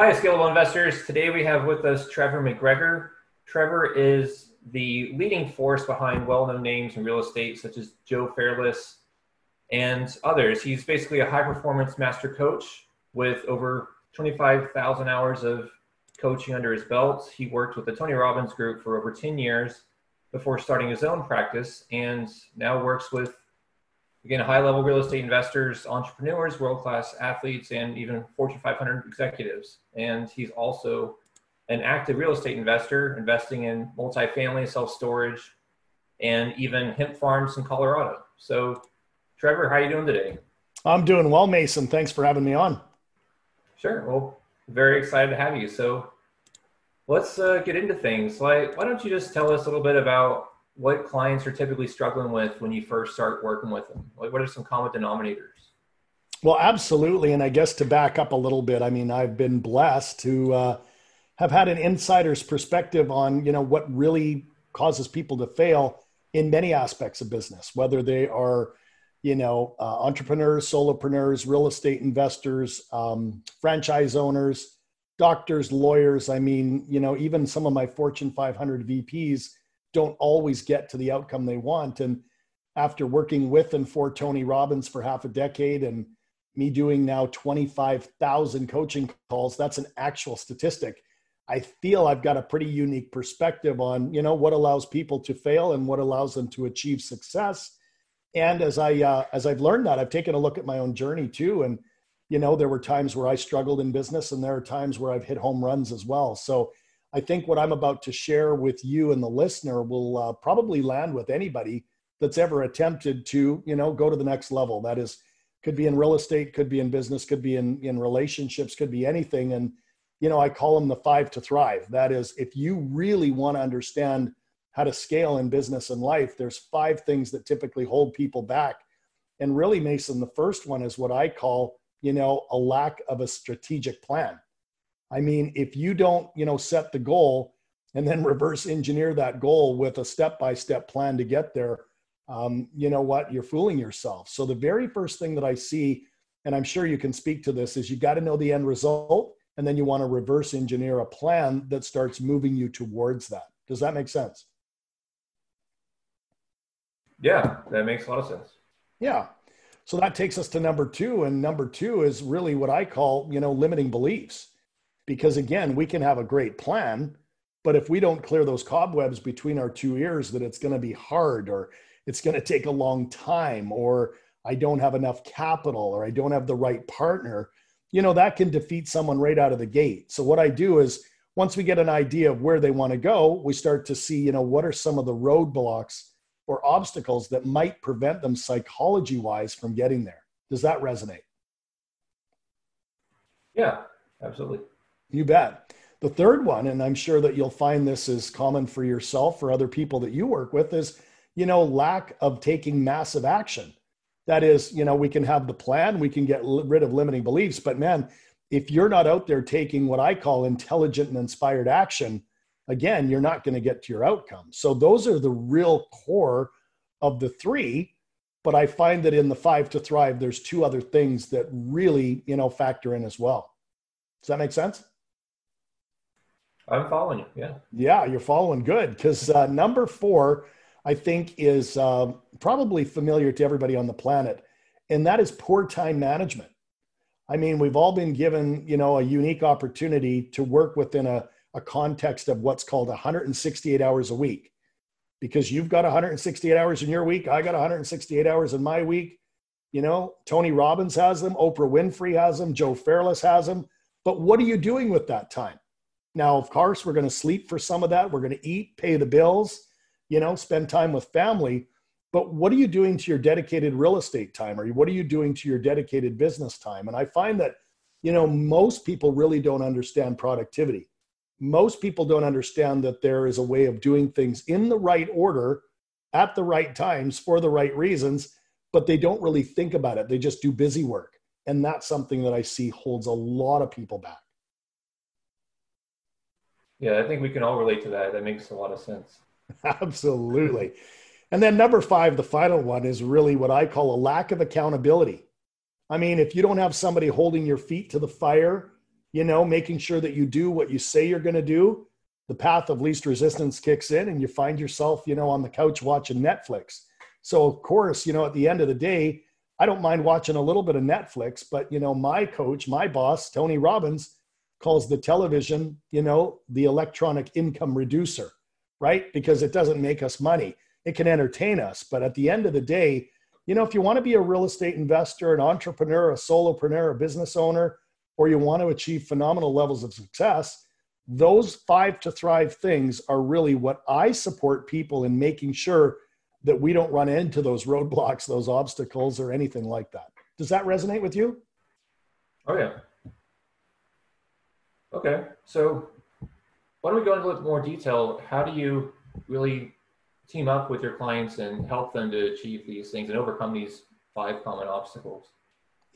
Hi, Scalable Investors. Today we have with us Trevor McGregor. Trevor is the leading force behind well known names in real estate, such as Joe Fairless and others. He's basically a high performance master coach with over 25,000 hours of coaching under his belt. He worked with the Tony Robbins Group for over 10 years before starting his own practice and now works with again high level real estate investors entrepreneurs world class athletes and even fortune 500 executives. And he's also an active real estate investor investing in multifamily self storage and even hemp farms in colorado. So trevor how are you doing today? I'm doing well mason. Thanks for having me on. Sure. Well very excited to have you. So let's uh, get into things. Like why don't you just tell us a little bit about what clients are typically struggling with when you first start working with them? Like, what are some common denominators? Well, absolutely. And I guess to back up a little bit, I mean, I've been blessed to uh, have had an insider's perspective on, you know, what really causes people to fail in many aspects of business, whether they are, you know, uh, entrepreneurs, solopreneurs, real estate investors, um, franchise owners, doctors, lawyers. I mean, you know, even some of my Fortune 500 VPs don't always get to the outcome they want. And after working with and for Tony Robbins for half a decade and me doing now 25,000 coaching calls, that's an actual statistic. I feel I've got a pretty unique perspective on, you know, what allows people to fail and what allows them to achieve success. And as I uh, as I've learned that, I've taken a look at my own journey too. And you know, there were times where I struggled in business, and there are times where I've hit home runs as well. So I think what I'm about to share with you and the listener will uh, probably land with anybody that's ever attempted to, you know, go to the next level. That is, could be in real estate, could be in business, could be in in relationships, could be anything. And you know, I call them the five to thrive. That is, if you really want to understand how to scale in business and life, there's five things that typically hold people back. And really, Mason, the first one is what I call, you know, a lack of a strategic plan I mean, if you don't, you know, set the goal and then reverse engineer that goal with a step by step plan to get there, um, you know what? You're fooling yourself. So the very first thing that I see, and I'm sure you can speak to this, is you got to know the end result, and then you want to reverse engineer a plan that starts moving you towards that. Does that make sense? Yeah, that makes a lot of sense. Yeah. So that takes us to number two, and number two is really what I call, you know, limiting beliefs because again we can have a great plan but if we don't clear those cobwebs between our two ears that it's going to be hard or it's going to take a long time or i don't have enough capital or i don't have the right partner you know that can defeat someone right out of the gate. So what i do is once we get an idea of where they want to go we start to see you know what are some of the roadblocks or obstacles that might prevent them psychology wise from getting there. Does that resonate? Yeah absolutely you bet. The third one, and I'm sure that you'll find this is common for yourself or other people that you work with, is you know lack of taking massive action. That is, you know, we can have the plan, we can get rid of limiting beliefs, but man, if you're not out there taking what I call intelligent and inspired action, again, you're not going to get to your outcome. So those are the real core of the three. But I find that in the five to thrive, there's two other things that really, you know, factor in as well. Does that make sense? I'm following you. Yeah. Yeah, you're following good because uh, number four, I think, is uh, probably familiar to everybody on the planet, and that is poor time management. I mean, we've all been given, you know, a unique opportunity to work within a, a context of what's called 168 hours a week. Because you've got 168 hours in your week, I got 168 hours in my week. You know, Tony Robbins has them, Oprah Winfrey has them, Joe Fairless has them. But what are you doing with that time? Now, of course, we're going to sleep for some of that. We're going to eat, pay the bills, you know, spend time with family. But what are you doing to your dedicated real estate time? Or what are you doing to your dedicated business time? And I find that, you know, most people really don't understand productivity. Most people don't understand that there is a way of doing things in the right order at the right times for the right reasons, but they don't really think about it. They just do busy work. And that's something that I see holds a lot of people back. Yeah, I think we can all relate to that. That makes a lot of sense. Absolutely. And then number five, the final one is really what I call a lack of accountability. I mean, if you don't have somebody holding your feet to the fire, you know, making sure that you do what you say you're going to do, the path of least resistance kicks in and you find yourself, you know, on the couch watching Netflix. So, of course, you know, at the end of the day, I don't mind watching a little bit of Netflix, but, you know, my coach, my boss, Tony Robbins, calls the television, you know, the electronic income reducer, right? Because it doesn't make us money. It can entertain us. But at the end of the day, you know, if you want to be a real estate investor, an entrepreneur, a solopreneur, a business owner, or you want to achieve phenomenal levels of success, those five to thrive things are really what I support people in making sure that we don't run into those roadblocks, those obstacles, or anything like that. Does that resonate with you? Oh, yeah. Okay. So, why don't we go into a little more detail? How do you really team up with your clients and help them to achieve these things and overcome these five common obstacles?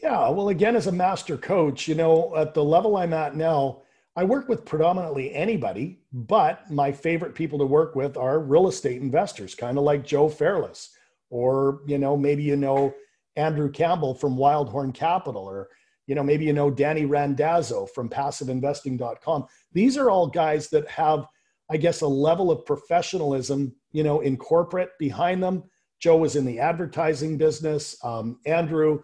Yeah, well, again, as a master coach, you know, at the level I'm at now, I work with predominantly anybody, but my favorite people to work with are real estate investors, kind of like Joe Fairless, or, you know, maybe you know Andrew Campbell from Wildhorn Capital, or, you know, maybe you know Danny Randazzo from passiveinvesting.com. These are all guys that have, I guess, a level of professionalism, you know, in corporate behind them. Joe was in the advertising business. Um, Andrew,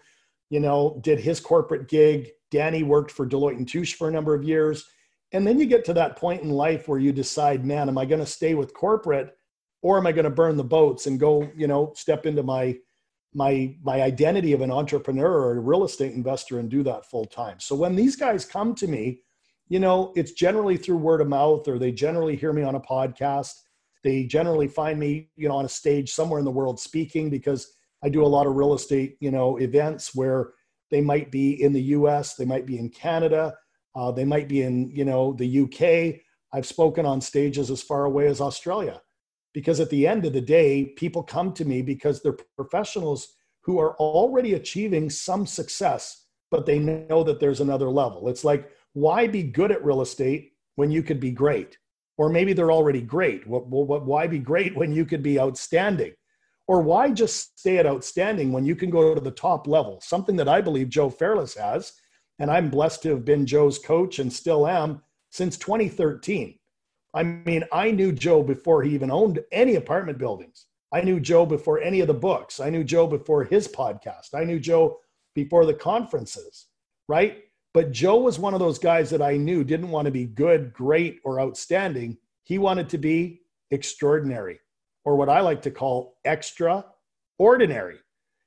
you know, did his corporate gig. Danny worked for Deloitte and Touche for a number of years and then you get to that point in life where you decide, man, am I going to stay with corporate or am I going to burn the boats and go, you know, step into my my my identity of an entrepreneur or a real estate investor and do that full time. So when these guys come to me, you know, it's generally through word of mouth or they generally hear me on a podcast. They generally find me, you know, on a stage somewhere in the world speaking because I do a lot of real estate, you know, events where they might be in the US, they might be in Canada, uh, they might be in, you know, the UK. I've spoken on stages as far away as Australia. Because at the end of the day, people come to me because they're professionals who are already achieving some success, but they know that there's another level. It's like, why be good at real estate when you could be great? Or maybe they're already great. What what, why be great when you could be outstanding? Or why just stay at outstanding when you can go to the top level? Something that I believe Joe Fairless has and I'm blessed to have been Joe's coach and still am since 2013. I mean, I knew Joe before he even owned any apartment buildings. I knew Joe before any of the books. I knew Joe before his podcast. I knew Joe before the conferences, right? But Joe was one of those guys that I knew didn't want to be good, great, or outstanding. He wanted to be extraordinary, or what I like to call extraordinary.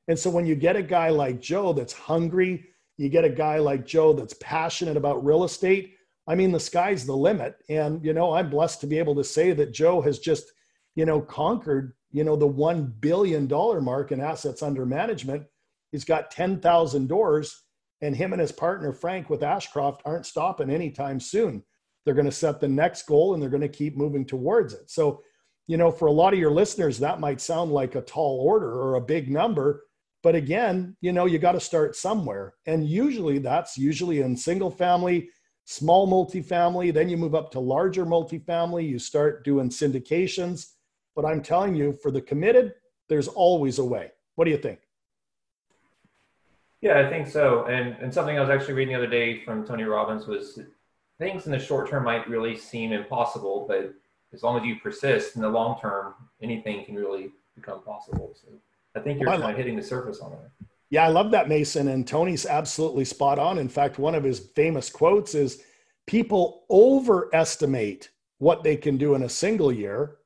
And so when you get a guy like Joe that's hungry, you get a guy like Joe that's passionate about real estate. I mean, the sky's the limit. And, you know, I'm blessed to be able to say that Joe has just, you know, conquered, you know, the $1 billion mark in assets under management. He's got 10,000 doors, and him and his partner, Frank, with Ashcroft, aren't stopping anytime soon. They're going to set the next goal and they're going to keep moving towards it. So, you know, for a lot of your listeners, that might sound like a tall order or a big number. But again, you know, you got to start somewhere. And usually that's usually in single family, small multifamily. Then you move up to larger multifamily. You start doing syndications. But I'm telling you, for the committed, there's always a way. What do you think? Yeah, I think so. And and something I was actually reading the other day from Tony Robbins was things in the short term might really seem impossible, but as long as you persist in the long term, anything can really become possible. So I think you're kind of hitting the surface on it. Yeah, I love that, Mason. And Tony's absolutely spot on. In fact, one of his famous quotes is people overestimate what they can do in a single year,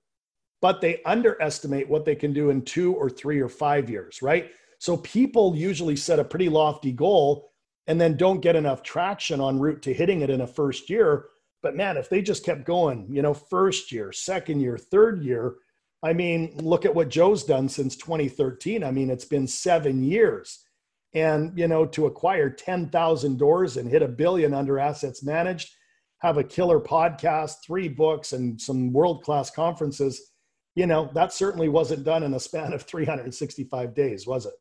but they underestimate what they can do in two or three or five years, right? So people usually set a pretty lofty goal and then don't get enough traction en route to hitting it in a first year. But man, if they just kept going, you know, first year, second year, third year, I mean, look at what Joe's done since 2013. I mean, it's been seven years. And, you know, to acquire 10,000 doors and hit a billion under assets managed, have a killer podcast, three books, and some world class conferences, you know, that certainly wasn't done in a span of 365 days, was it?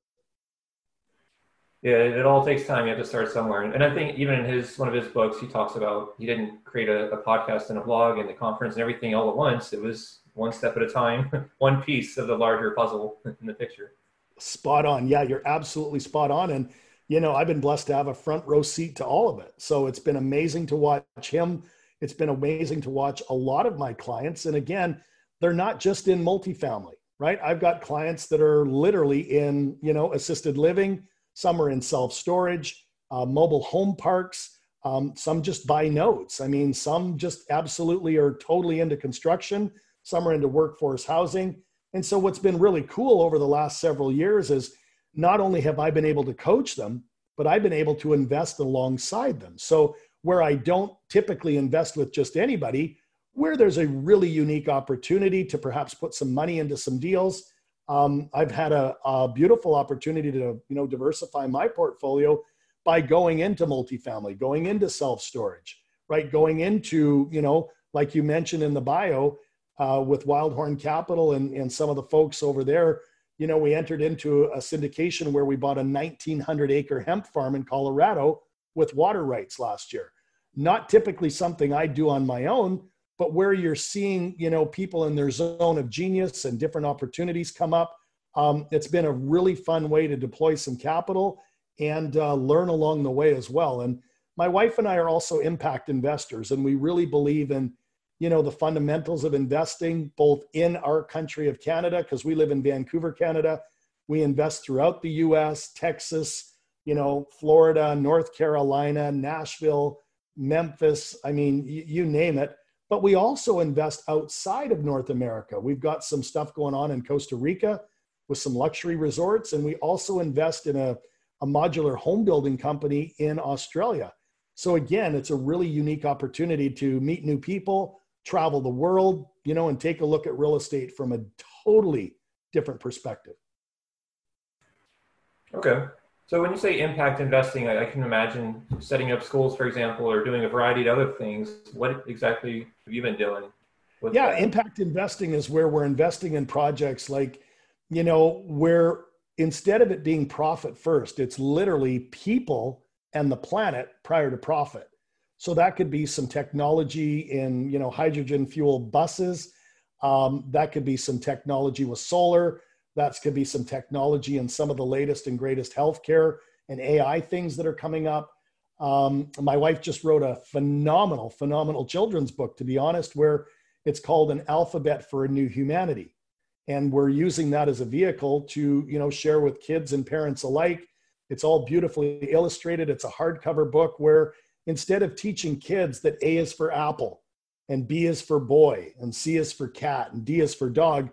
Yeah, it all takes time. You have to start somewhere. And I think even in his one of his books, he talks about he didn't create a, a podcast and a blog and the conference and everything all at once. It was one step at a time, one piece of the larger puzzle in the picture. Spot on. Yeah, you're absolutely spot on. And you know, I've been blessed to have a front row seat to all of it. So it's been amazing to watch him. It's been amazing to watch a lot of my clients. And again, they're not just in multifamily, right? I've got clients that are literally in, you know, assisted living, some are in self storage, uh, mobile home parks, um, some just buy notes. I mean, some just absolutely are totally into construction, some are into workforce housing. And so, what's been really cool over the last several years is not only have I been able to coach them, but I've been able to invest alongside them. So, where I don't typically invest with just anybody, where there's a really unique opportunity to perhaps put some money into some deals, um, I've had a, a, beautiful opportunity to you know diversify my portfolio by going into multifamily, going into self storage, right? Going into you know like you mentioned in the bio uh, with Wildhorn Capital and, and some of the folks over there you know, we entered into a syndication where we bought a 1900 acre hemp farm in Colorado with water rights last year. Not typically something I do on my own, but where you're seeing, you know, people in their zone of genius and different opportunities come up. Um, it's been a really fun way to deploy some capital and uh, learn along the way as well. And my wife and I are also impact investors, and we really believe in you know the fundamentals of investing both in our country of canada because we live in vancouver canada. We invest throughout the us texas you know florida north carolina nashville memphis i mean you, you name it. But we also invest outside of north america. We've got some stuff going on in costa rica with some luxury resorts and we also invest in a, a modular home building company in australia. So again it's a really unique opportunity to meet new people travel the world, you know, and take a look at real estate from a totally different perspective. Okay. So when you say impact investing, I, I, can imagine setting up schools, for example, or doing a variety of other things. What exactly have you been doing? yeah, that? impact investing is where we're investing in projects like, you know, where instead of it being profit first, it's literally people and the planet prior to profit. So that could be some technology in you know hydrogen fuel buses. Um, that could be some technology with solar. That could be some technology in some of the latest and greatest healthcare and AI things that are coming up. Um, my wife just wrote a phenomenal, phenomenal children's book, to be honest, where it's called An Alphabet for a New Humanity. And we're using that as a vehicle to, you know, share with kids and parents alike. It's all beautifully illustrated. It's a hardcover book where instead of teaching kids that A is for apple and B is for boy and C is for cat and D is for dog,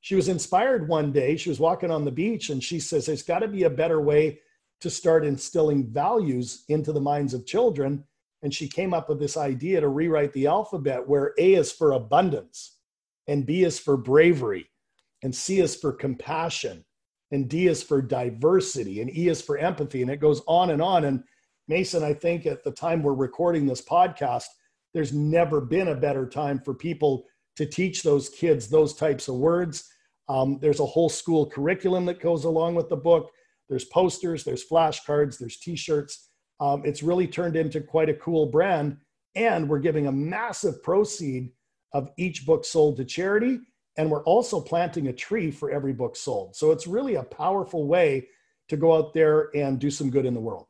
she was inspired one day. She was walking on the beach and she says, There's got to be a better way to start instilling values into the minds of children. And she came up with this idea to rewrite the alphabet where A is for abundance and B is for bravery and C is for compassion and D is for diversity and E is for empathy. And it goes on and on. And Mason, I think at the time we're recording this podcast, there's never been a better time for people to teach those kids those types of words. Um, there's a whole school curriculum that goes along with the book. There's posters, there's flashcards, there's t shirts. Um, it's really turned into quite a cool brand. And we're giving a massive proceed of each book sold to charity. And we're also planting a tree for every book sold. So it's really a powerful way to go out there and do some good in the world.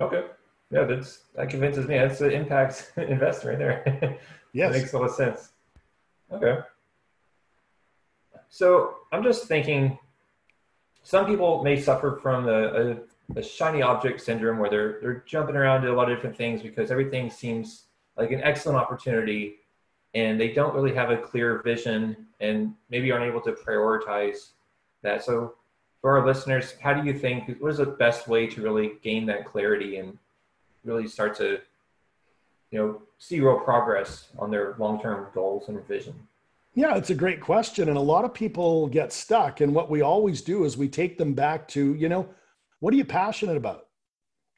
Okay. Yeah, that's that convinces me. That's an impact investor right there. yes. makes a lot of sense. Okay. So I'm just thinking some people may suffer from the a, a shiny object syndrome where they're they're jumping around to a lot of different things because everything seems like an excellent opportunity and they don't really have a clear vision and maybe aren't able to prioritize that. So for our listeners, how do you think, what is the best way to really gain that clarity and really start to, you know, see real progress on their long-term goals and vision? Yeah, it's a great question. And a lot of people get stuck. And what we always do is we take them back to, you know, what are you passionate about?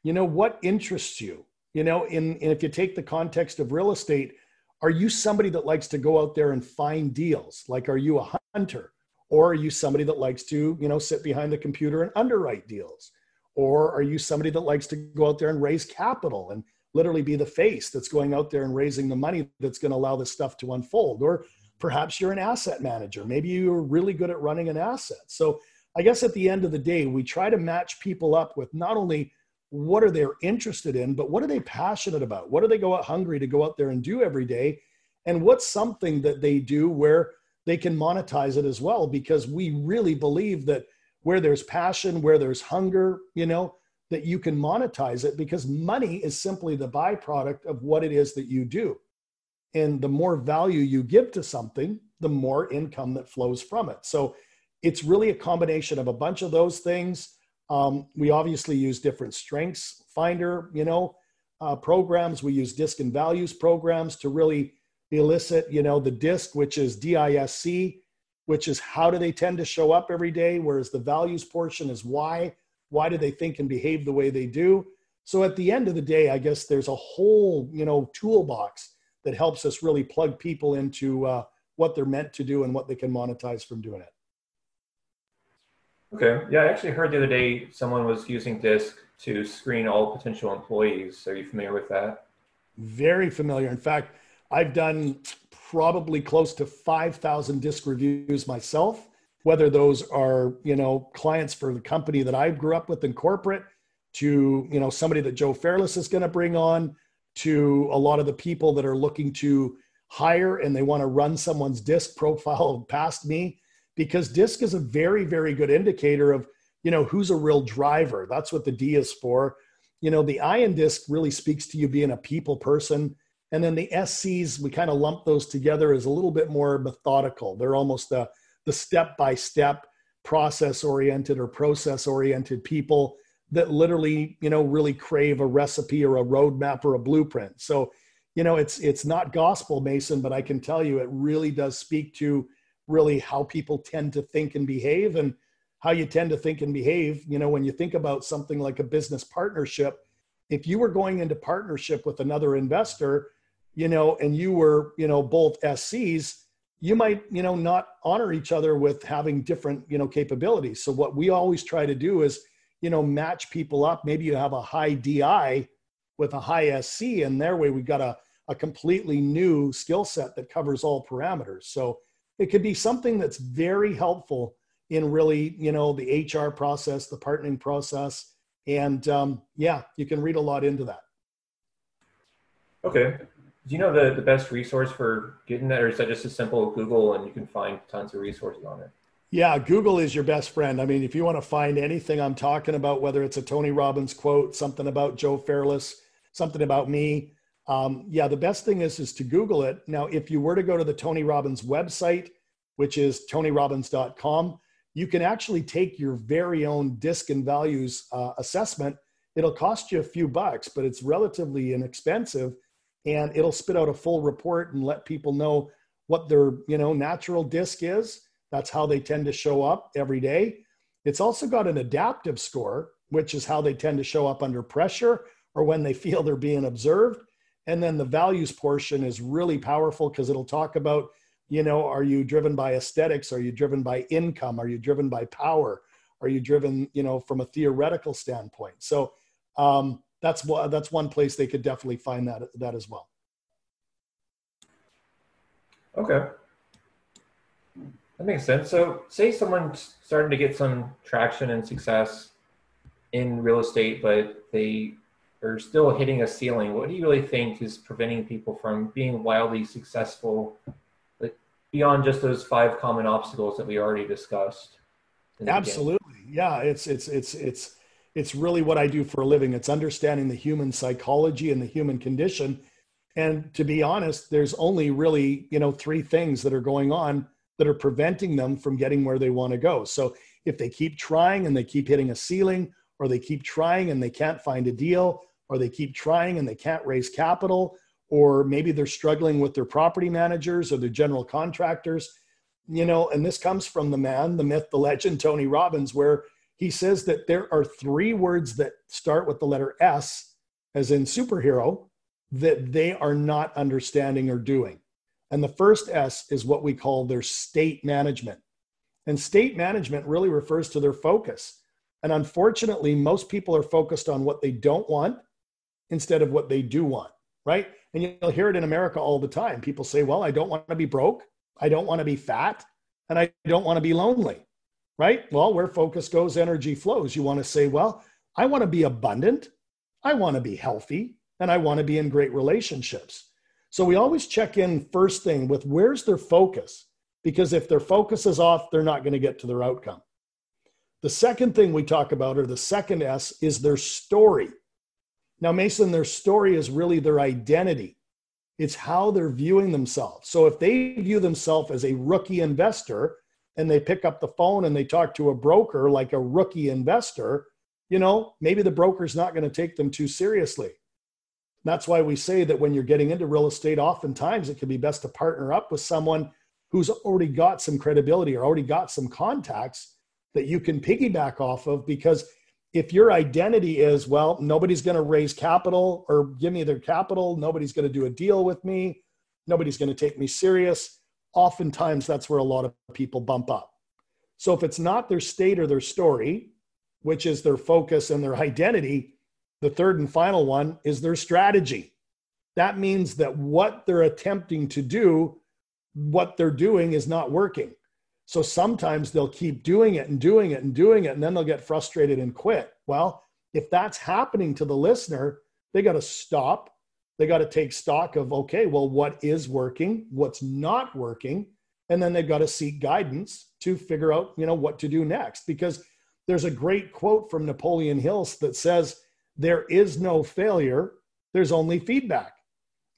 You know, what interests you? You know, in, and if you take the context of real estate, are you somebody that likes to go out there and find deals? Like, are you a hunter? Or are you somebody that likes to, you know, sit behind the computer and underwrite deals? Or are you somebody that likes to go out there and raise capital and literally be the face that's going out there and raising the money that's going to allow this stuff to unfold? Or perhaps you're an asset manager. Maybe you're really good at running an asset. So I guess at the end of the day, we try to match people up with not only what are they interested in, but what are they passionate about? What do they go out hungry to go out there and do every day? And what's something that they do where they can monetize it as well? Because we really believe that where there's passion, where there's hunger, you know, that you can monetize it because money is simply the byproduct of what it is that you do. And the more value you give to something, the more income that flows from it. So it's really a combination of a bunch of those things. Um, we obviously use different strengths finder, you know, uh, programs. We use disc and values programs to really elicit, you know, the disc, which is DISC, which is how do they tend to show up every day, whereas the values portion is why. Why do they think and behave the way they do? So at the end of the day, I guess there's a whole, you know, toolbox that helps us really plug people into uh, what they're meant to do and what they can monetize from doing it. Okay. Yeah, I actually heard the other day someone was using DISC to screen all potential employees. Are you familiar with that? Very familiar. In fact, I've done probably close to 5,000 DISC reviews myself, whether those are, you know, clients for the company that I grew up with in corporate to, you know, somebody that Joe Fairless is going to bring on to a lot of the people that are looking to hire and they want to run someone's disc profile past me because disc is a very very good indicator of you know who's a real driver. That's what the d is for. You know the iron disc really speaks to you being a people person and then the scs we kind of lump those together as a little bit more methodical. They're almost the the step by step process oriented or process oriented people that literally you know really crave a recipe or a roadmap or a blueprint. So you know it's it's not gospel mason but i can tell you it really does speak to really how people tend to think and behave and how you tend to think and behave. You know when you think about something like a business partnership if you were going into partnership with another investor you know and you were you know both scs you might you know not honor each other with having different you know capabilities so what we always try to do is you know match people up maybe you have a high di with a high sc and their way we've got a a completely new skill set that covers all parameters. So it could be something that's very helpful in really, you know, the HR process, the partnering process. And um, yeah, you can read a lot into that. Okay. Do you know the, the best resource for getting that, or is that just a simple Google and you can find tons of resources on it? Yeah, Google is your best friend. I mean, if you want to find anything I'm talking about, whether it's a Tony Robbins quote, something about Joe Fairless, something about me, um, yeah, the best thing is is to Google it. Now, if you were to go to the Tony Robbins website, which is tonyrobbins.com, you can actually take your very own disc and values uh, assessment. It'll cost you a few bucks, but it's relatively inexpensive, and it'll spit out a full report and let people know what their you know natural disc is. That's how they tend to show up every day. It's also got an adaptive score, which is how they tend to show up under pressure or when they feel they're being observed and then the values portion is really powerful because it'll talk about, you know, are you driven by aesthetics? Are you driven by income? Are you driven by power? Are you driven, you know, from a theoretical standpoint? So um, that's what that's one place they could definitely find that that as well. Okay. That makes sense. So, say someone's starting to get some traction and success in real estate, but they are still hitting a ceiling, what do you really think is preventing people from being wildly successful, like beyond just those five common obstacles that we already discussed? Absolutely, yeah. It's it's it's it's it's really what I do for a living. It's understanding the human psychology and the human condition. And to be honest, there's only really you know three things that are going on that are preventing them from getting where they want to go. So if they keep trying and they keep hitting a ceiling, or they keep trying and they can't find a deal, or they keep trying and they can't raise capital, or maybe they're struggling with their property managers or their general contractors. You know, and this comes from the man, the myth, the legend, Tony Robbins, where he says that there are three words that start with the letter S, as in superhero, that they are not understanding or doing. And the first S is what we call their state management. And state management really refers to their focus. And unfortunately, most people are focused on what they don't want instead of what they do want, right? And you'll hear it in America all the time. People say, well, I don't want to be broke. I don't want to be fat. And I don't want to be lonely. Right? Well, where focus goes, energy flows. You want to say, well, I want to be abundant, I want to be healthy, and I want to be in great relationships. So we always check in first thing with where's their focus? Because if their focus is off, they're not going to get to their outcome. The second thing we talk about, or the second S, is their story. Now, Mason, their story is really their identity. It's how they're viewing themselves. So if they view themselves as a rookie investor and they pick up the phone and they talk to a broker like a rookie investor, you know, maybe the broker's not going to take them too seriously. That's why we say that when you're getting into real estate, oftentimes it can be best to partner up with someone who's already got some credibility or already got some contacts that you can piggyback off of because if your identity is well nobody's going to raise capital or give me their capital nobody's going to do a deal with me nobody's going to take me serious oftentimes that's where a lot of people bump up so if it's not their state or their story which is their focus and their identity the third and final one is their strategy that means that what they're attempting to do what they're doing is not working so sometimes they'll keep doing it and doing it and doing it, and then they'll get frustrated and quit. Well, if that's happening to the listener, they got to stop. They got to take stock of, okay, well, what is working? What's not working? And then they've got to seek guidance to figure out, you know, what to do next. Because there's a great quote from Napoleon Hills that says, there is no failure, there's only feedback.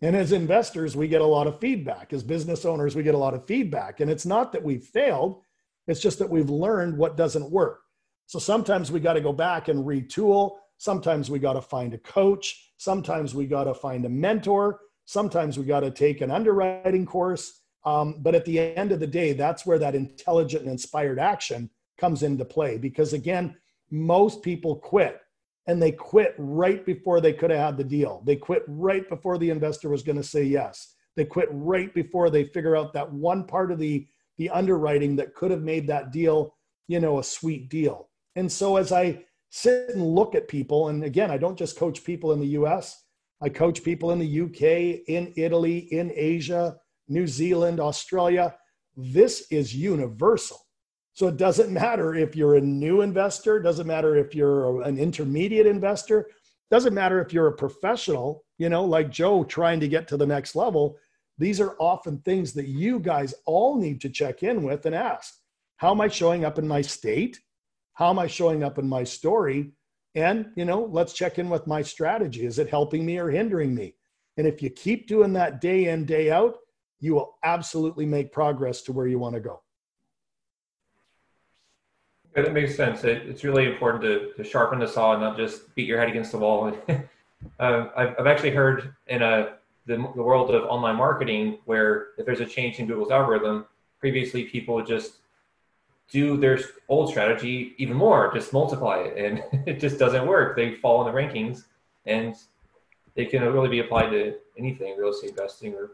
And as investors, we get a lot of feedback. As business owners, we get a lot of feedback. And it's not that we've failed, it's just that we've learned what doesn't work. So sometimes we got to go back and retool. Sometimes we got to find a coach. Sometimes we got to find a mentor. Sometimes we got to take an underwriting course. Um, but at the end of the day, that's where that intelligent and inspired action comes into play. Because again, most people quit and they quit right before they could have had the deal. They quit right before the investor was going to say yes. They quit right before they figure out that one part of the the underwriting that could have made that deal, you know, a sweet deal. And so as I sit and look at people, and again, I don't just coach people in the US, I coach people in the UK, in Italy, in Asia, New Zealand, Australia. This is universal. So it doesn't matter if you're a new investor, doesn't matter if you're an intermediate investor, doesn't matter if you're a professional, you know, like Joe trying to get to the next level. These are often things that you guys all need to check in with and ask How am I showing up in my state? How am I showing up in my story? And, you know, let's check in with my strategy. Is it helping me or hindering me? And if you keep doing that day in, day out, you will absolutely make progress to where you want to go. Yeah, that makes sense. It, it's really important to, to sharpen the saw and not just beat your head against the wall. uh, I've, I've actually heard in a, the, the world of online marketing where if there's a change in Google's algorithm, previously people would just do their old strategy even more, just multiply it, and it just doesn't work. They fall in the rankings, and they can really be applied to anything, real estate investing or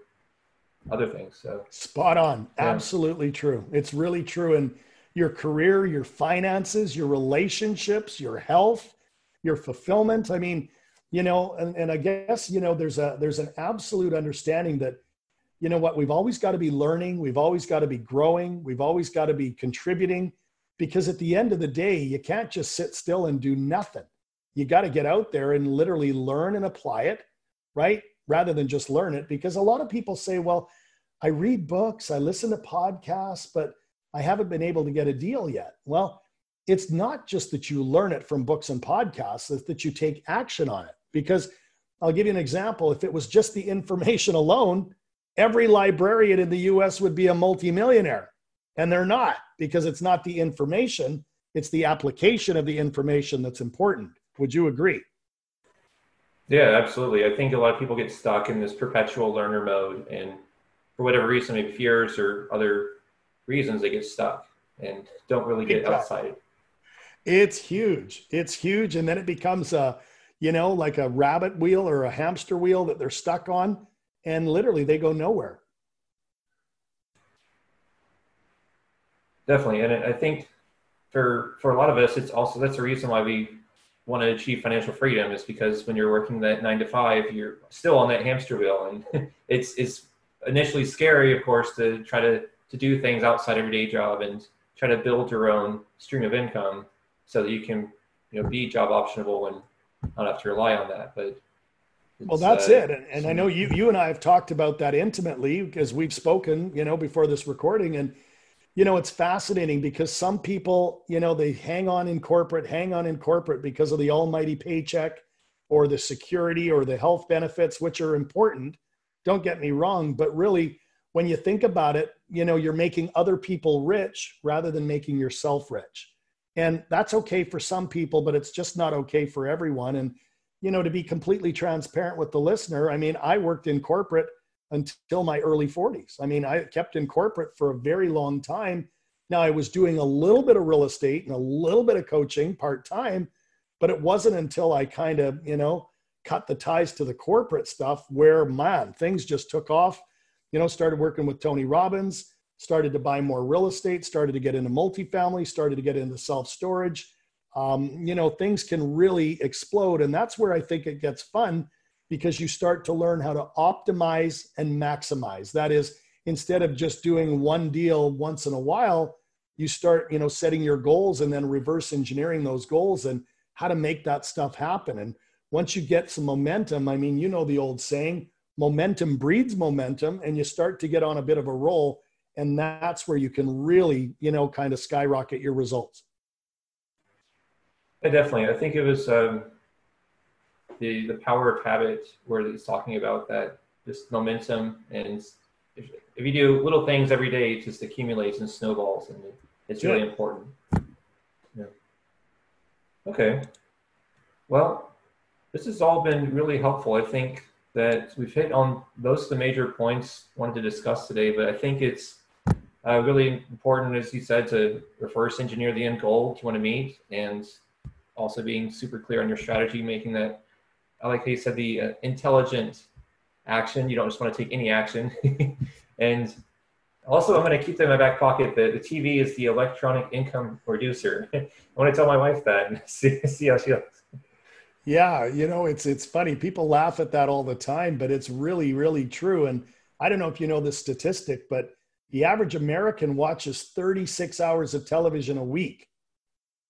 other things. So spot on, yeah. absolutely true. It's really true, and your career, your finances, your relationships, your health, your fulfillment. I mean, you know, and, and I guess, you know, there's a there's an absolute understanding that, you know what, we've always got to be learning, we've always got to be growing, we've always got to be contributing, because at the end of the day, you can't just sit still and do nothing. You got to get out there and literally learn and apply it, right? Rather than just learn it. Because a lot of people say, well, I read books, I listen to podcasts, but I haven't been able to get a deal yet. Well, it's not just that you learn it from books and podcasts, it's that you take action on it. Because I'll give you an example. If it was just the information alone, every librarian in the US would be a multimillionaire. And they're not because it's not the information, it's the application of the information that's important. Would you agree? Yeah, absolutely. I think a lot of people get stuck in this perpetual learner mode. And for whatever reason, maybe fears or other reasons they get stuck and don't really get outside. It's huge. It's huge. And then it becomes a, you know, like a rabbit wheel or a hamster wheel that they're stuck on. And literally they go nowhere. Definitely. And I think for, for a lot of us, it's also, that's the reason why we want to achieve financial freedom is because when you're working that nine to five, you're still on that hamster wheel. And it's, it's initially scary, of course, to try to to do things outside of your day job and try to build your own stream of income so that you can you know be job optionable and not have to rely on that. But well, that's uh, it. And, and I know you you and I have talked about that intimately because we've spoken, you know, before this recording. And you know, it's fascinating because some people, you know, they hang on in corporate, hang on in corporate because of the almighty paycheck or the security or the health benefits, which are important. Don't get me wrong, but really, when you think about it, you know, you're making other people rich rather than making yourself rich. And that's okay for some people, but it's just not okay for everyone. And, you know, to be completely transparent with the listener, I mean, I worked in corporate until my early 40s. I mean, I kept in corporate for a very long time. Now, I was doing a little bit of real estate and a little bit of coaching part time, but it wasn't until I kind of, you know, cut the ties to the corporate stuff where, man, things just took off. You know, started working with Tony Robbins, started to buy more real estate, started to get into multifamily, started to get into self storage. Um, you know, things can really explode. And that's where I think it gets fun because you start to learn how to optimize and maximize. That is, instead of just doing one deal once in a while, you start, you know, setting your goals and then reverse engineering those goals and how to make that stuff happen. And once you get some momentum, I mean, you know the old saying, momentum breeds momentum, and you start to get on a bit of a roll, and that's where you can really, you know, kind of skyrocket your results. Yeah, definitely. I think it was um, the the power of habit where he's talking about that just momentum and if, if you do little things every day it just accumulates and snowballs and it's really yeah. important yeah okay well this has all been really helpful i think that we've hit on most of the major points wanted to discuss today but i think it's uh, really important as you said to reverse engineer the end goal you want to meet and also being super clear on your strategy making that like you said the uh, intelligent action. You don't just want to take any action. and also, I'm going to keep that in my back pocket that the TV is the electronic income producer. I want to tell my wife that and see, see how she looks. Yeah, you know, it's it's funny. People laugh at that all the time, but it's really, really true. And I don't know if you know this statistic, but the average American watches 36 hours of television a week,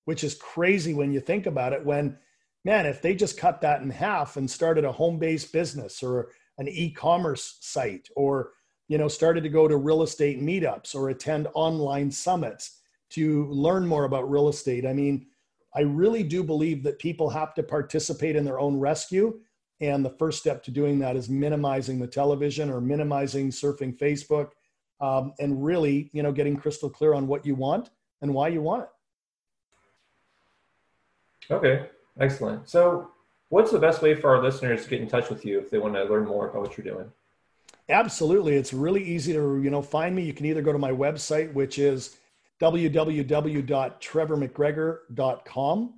which is crazy when you think about it. When man, if they just cut that in half and started a home based business or an e commerce site or you know started to go to real estate meetups or attend online summits to learn more about real estate i mean i really do believe that people have to participate in their own rescue and the first step to doing that is minimizing the television or minimizing surfing facebook um, and really you know getting crystal clear on what you want and why you want it okay Excellent. So, what's the best way for our listeners to get in touch with you if they want to learn more about what you're doing? Absolutely. It's really easy to, you know, find me. You can either go to my website, which is www.trevormcgregor.com,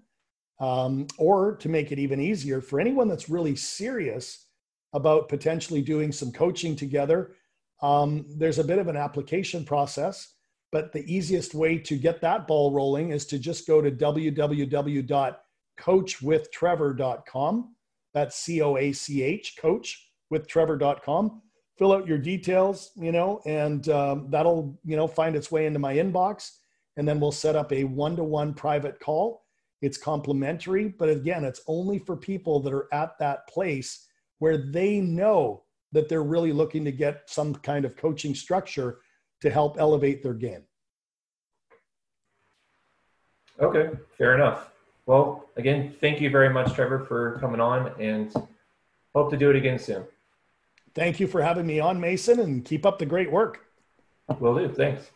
um, or to make it even easier for anyone that's really serious about potentially doing some coaching together, um, there's a bit of an application process. But the easiest way to get that ball rolling is to just go to www coachwithtrevor.com. That's C O A C H, coachwithtrevor.com. Fill out your details, you know, and um, that'll, you know, find its way into my inbox. And then we'll set up a one to one private call. It's complimentary, but again, it's only for people that are at that place where they know that they're really looking to get some kind of coaching structure to help elevate their game. Okay, fair enough. Well, again, thank you very much, Trevor, for coming on and hope to do it again soon. Thank you for having me on, Mason, and keep up the great work. Will do. Thanks.